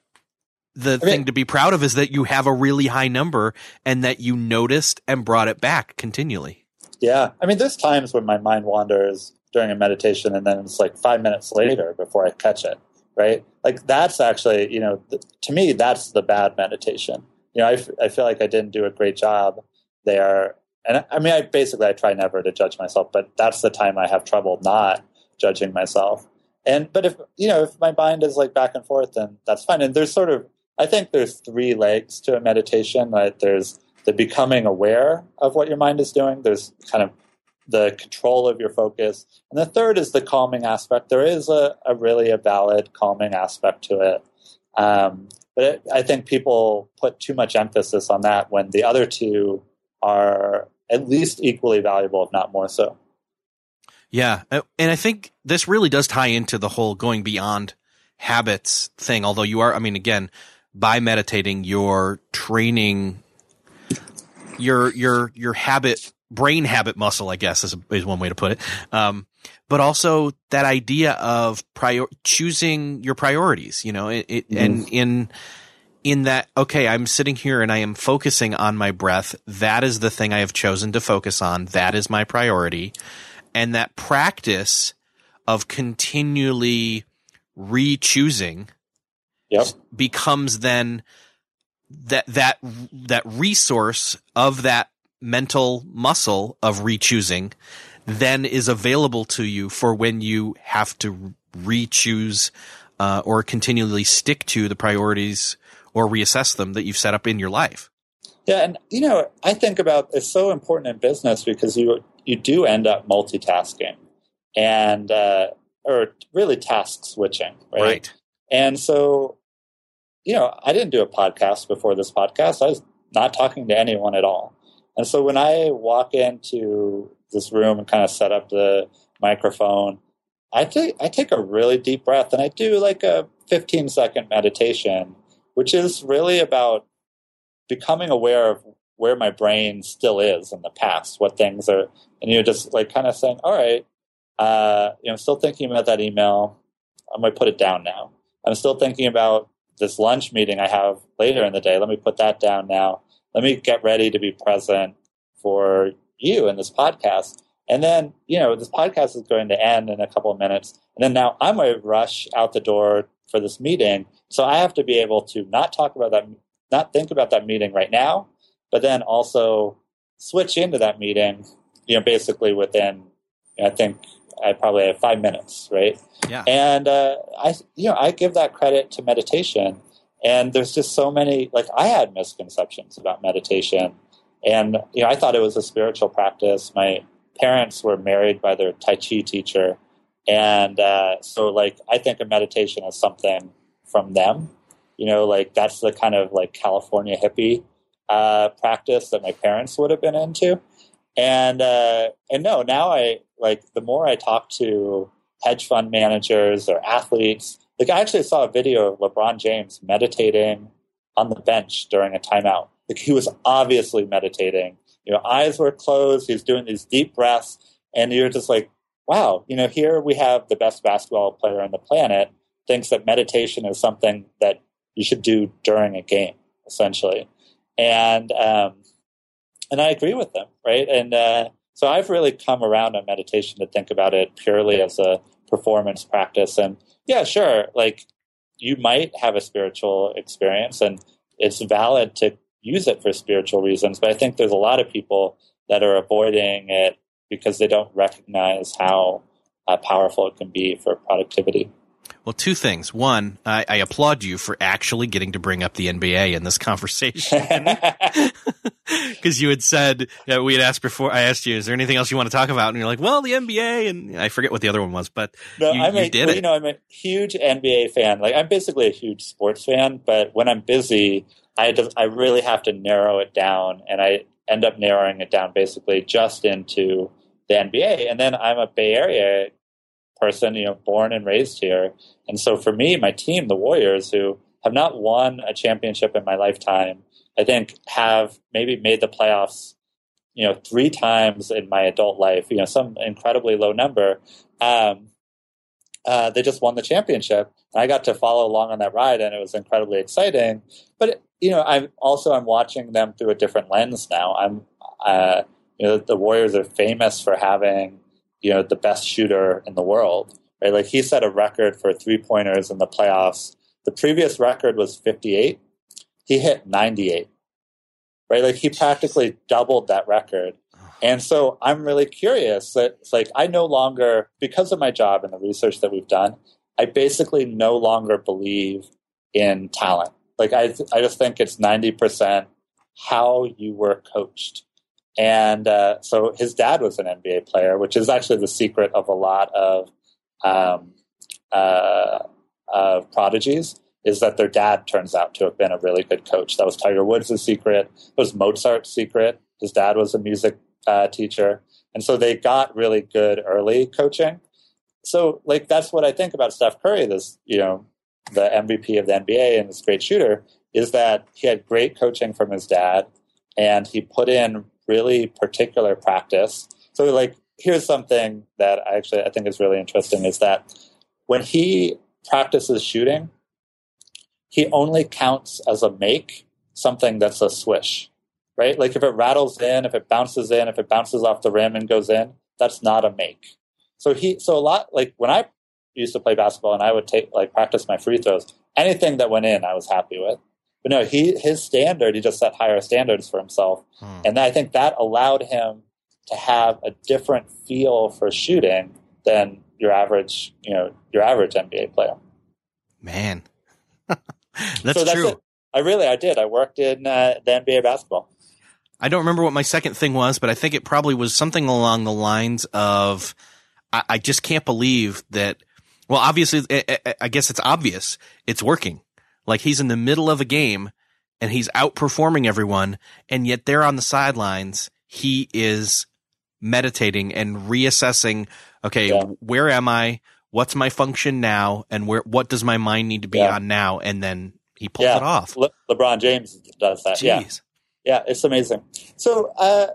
the I mean, thing to be proud of is that you have a really high number and that you noticed and brought it back continually.
Yeah. I mean, there's times when my mind wanders during a meditation and then it's like five minutes later before I catch it, right? Like that's actually, you know, th- to me, that's the bad meditation. You know, I, f- I feel like I didn't do a great job there. And I mean, I basically, I try never to judge myself, but that's the time I have trouble not judging myself. And, but if, you know, if my mind is like back and forth, then that's fine. And there's sort of, I think there's three legs to a meditation. Right? There's the becoming aware of what your mind is doing. There's kind of the control of your focus. And the third is the calming aspect. There is a, a really a valid calming aspect to it. Um, but it, I think people put too much emphasis on that when the other two are at least equally valuable, if not more so.
Yeah. Uh, and I think this really does tie into the whole going beyond habits thing. Although you are, I mean, again, by meditating, you're training your your your habit brain habit muscle, I guess is, is one way to put it. Um, but also that idea of prior choosing your priorities, you know, it, it mm. and in in that okay, I'm sitting here and I am focusing on my breath. That is the thing I have chosen to focus on. That is my priority, and that practice of continually re-choosing
yep.
becomes then that that that resource of that mental muscle of re-choosing then is available to you for when you have to re-choose uh, or continually stick to the priorities or reassess them that you've set up in your life.
Yeah, and you know, I think about it's so important in business because you you do end up multitasking and uh, or really task switching, right? right? And so you know, I didn't do a podcast before this podcast. I was not talking to anyone at all. And so when I walk into this room and kind of set up the microphone, I take I take a really deep breath and I do like a 15 second meditation, which is really about becoming aware of where my brain still is in the past, what things are, and you're just like kind of saying, all right, uh, you know, I'm still thinking about that email. I'm going to put it down now. I'm still thinking about this lunch meeting I have later in the day. Let me put that down now. Let me get ready to be present for you in this podcast. And then, you know, this podcast is going to end in a couple of minutes. And then now I'm going to rush out the door for this meeting. So I have to be able to not talk about that, not think about that meeting right now, but then also switch into that meeting, you know, basically within, I think I probably have five minutes, right?
Yeah.
And uh, I, you know, I give that credit to meditation. And there's just so many, like I had misconceptions about meditation, and you know, I thought it was a spiritual practice. My parents were married by their Tai Chi teacher, and uh, so like I think of meditation as something from them. You know, like that's the kind of like California hippie uh, practice that my parents would have been into. And uh, and no, now I like the more I talk to hedge fund managers or athletes. Like I actually saw a video of LeBron James meditating on the bench during a timeout. Like he was obviously meditating. You know, eyes were closed. He's doing these deep breaths, and you're just like, wow. You know, here we have the best basketball player on the planet thinks that meditation is something that you should do during a game, essentially. And um, and I agree with them, right? And uh, so I've really come around on meditation to think about it purely as a performance practice. And yeah, sure, like you might have a spiritual experience, and it's valid to use it for spiritual reasons. But I think there's a lot of people that are avoiding it because they don't recognize how uh, powerful it can be for productivity.
Well, two things. One, I, I, applaud you for actually getting to bring up the NBA in this conversation. Because you had said, that we had asked before, I asked you, is there anything else you want to talk about? And you're like, well, the NBA. And I forget what the other one was, but no, you,
I'm a,
you did
well,
it.
You know, I'm a huge NBA fan. Like, I'm basically a huge sports fan, but when I'm busy, I, I really have to narrow it down. And I end up narrowing it down basically just into the NBA. And then I'm a Bay Area person, you know, born and raised here. And so for me, my team, the Warriors, who have not won a championship in my lifetime, I think have maybe made the playoffs, you know, three times in my adult life, you know, some incredibly low number. Um, uh, they just won the championship. And I got to follow along on that ride, and it was incredibly exciting. But you know, I'm also I'm watching them through a different lens now. I'm, uh, you know, the Warriors are famous for having you know the best shooter in the world, right? Like he set a record for three pointers in the playoffs. The previous record was 58. He hit 98, right? Like he practically doubled that record. And so I'm really curious that it's like I no longer, because of my job and the research that we've done, I basically no longer believe in talent. Like I, I just think it's 90% how you were coached. And uh, so his dad was an NBA player, which is actually the secret of a lot of um, uh, uh, prodigies, is that their dad turns out to have been a really good coach. That was Tiger Woods' secret. It was Mozart's secret. His dad was a music uh, teacher. And so they got really good early coaching. So, like, that's what I think about Steph Curry, this, you know, the MVP of the NBA and this great shooter, is that he had great coaching from his dad and he put in really particular practice. So, like, here's something that I actually I think is really interesting is that when he practices shooting, he only counts as a make something that's a swish, right? Like if it rattles in, if it bounces in, if it bounces off the rim and goes in, that's not a make. So he, so a lot like when I used to play basketball and I would take like practice my free throws, anything that went in, I was happy with. But no, he his standard, he just set higher standards for himself, hmm. and I think that allowed him to have a different feel for shooting than your average, you know, your average NBA player.
Man, that's,
so that's
true.
It. I really, I did. I worked in uh, the NBA basketball.
I don't remember what my second thing was, but I think it probably was something along the lines of, I, I just can't believe that. Well, obviously, I, I guess it's obvious it's working. Like he's in the middle of a game and he's outperforming everyone. And yet there on the sidelines, he is meditating and reassessing, okay, yeah. where am I? What's my function now? And where, what does my mind need to be yeah. on now? And then he pulls
yeah.
it off.
Le- LeBron James does that.
Jeez.
Yeah. yeah, it's amazing. So, uh,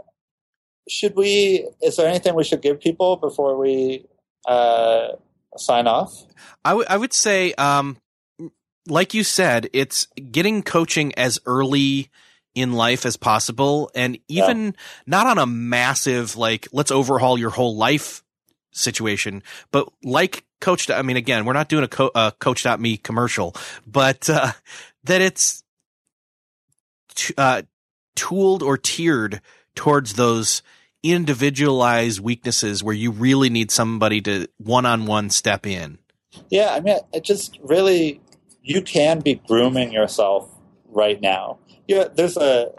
should we? Is there anything we should give people before we uh, sign off?
I, w- I would say, um, like you said, it's getting coaching as early in life as possible and even yeah. not on a massive, like, let's overhaul your whole life situation, but like coach, I mean, again, we're not doing a co- uh, coach.me commercial, but, uh, that it's, t- uh, tooled or tiered towards those individualized weaknesses where you really need somebody to one on one step in.
Yeah, I mean, it just really, you can be grooming yourself right now. Yeah, there's a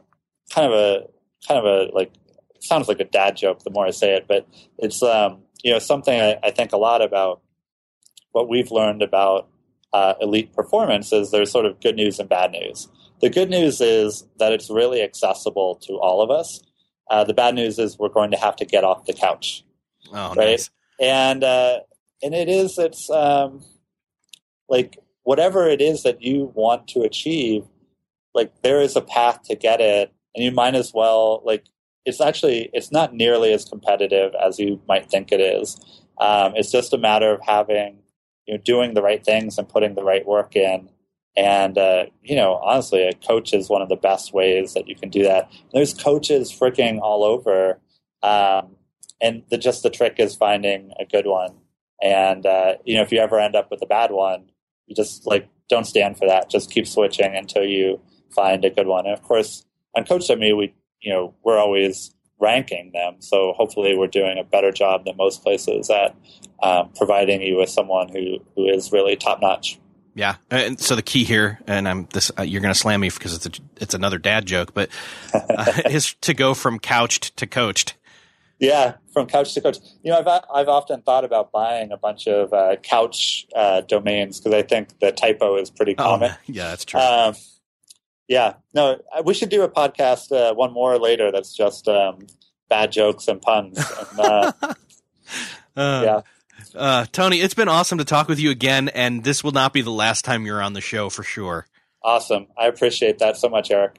kind of a, kind of a, like, sounds like a dad joke the more I say it, but it's, um, you know, something I, I think a lot about what we've learned about uh, elite performance is there's sort of good news and bad news. The good news is that it's really accessible to all of us. Uh, the bad news is we're going to have to get off the couch,
oh,
right?
Nice.
And uh, and it is it's um, like whatever it is that you want to achieve, like there is a path to get it, and you might as well like it's actually it's not nearly as competitive as you might think it is. Um, it's just a matter of having you know doing the right things and putting the right work in and uh, you know, honestly, a coach is one of the best ways that you can do that. There's coaches freaking all over, um, and the, just the trick is finding a good one. And uh, you know, if you ever end up with a bad one, just like don't stand for that. Just keep switching until you find a good one. And of course, on Coach.me, we you know we're always ranking them, so hopefully we're doing a better job than most places at um, providing you with someone who who is really top notch.
Yeah, and so the key here, and I'm this, uh, you're going to slam me because it's a, it's another dad joke, but uh, is to go from couched to coached.
Yeah, from couch to couch. You know, I've I've often thought about buying a bunch of uh, couch uh, domains because I think the typo is pretty oh, common.
Oh, yeah, that's true. Um,
yeah, no, we should do a podcast uh, one more later that's just um, bad jokes and puns. And, uh, yeah.
Uh, Tony, it's been awesome to talk with you again, and this will not be the last time you're on the show for sure.
Awesome. I appreciate that so much, Erik.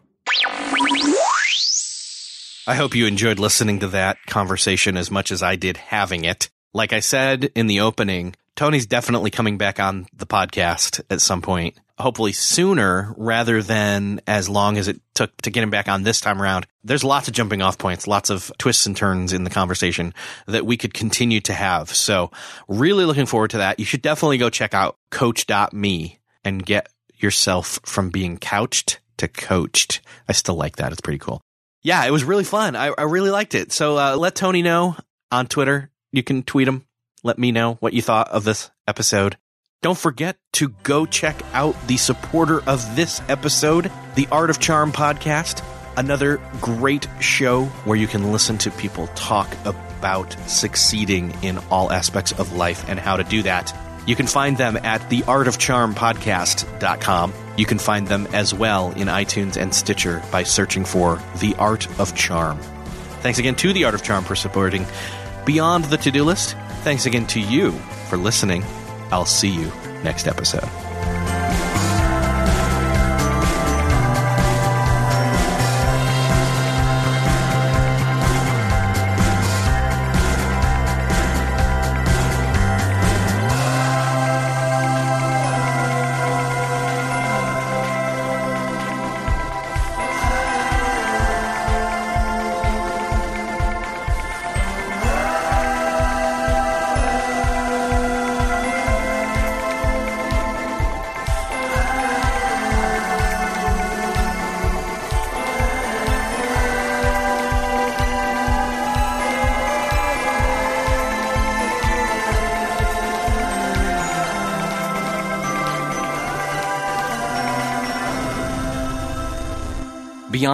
I hope you enjoyed listening to that conversation as much as I did having it. Like I said in the opening, Tony's definitely coming back on the podcast at some point hopefully sooner rather than as long as it took to get him back on this time around. There's lots of jumping off points, lots of twists and turns in the conversation that we could continue to have. So really looking forward to that. You should definitely go check out coach.me and get yourself from being couched to coached. I still like that. It's pretty cool. Yeah, it was really fun. I, I really liked it. So uh, let Tony know on Twitter. You can tweet him. Let me know what you thought of this episode. Don't forget to go check out the supporter of this episode, the Art of Charm podcast, another great show where you can listen to people talk about succeeding in all aspects of life and how to do that. You can find them at theartofcharmpodcast.com. You can find them as well in iTunes and Stitcher by searching for The Art of Charm. Thanks again to The Art of Charm for supporting Beyond the To Do List. Thanks again to you for listening I'll see you next episode.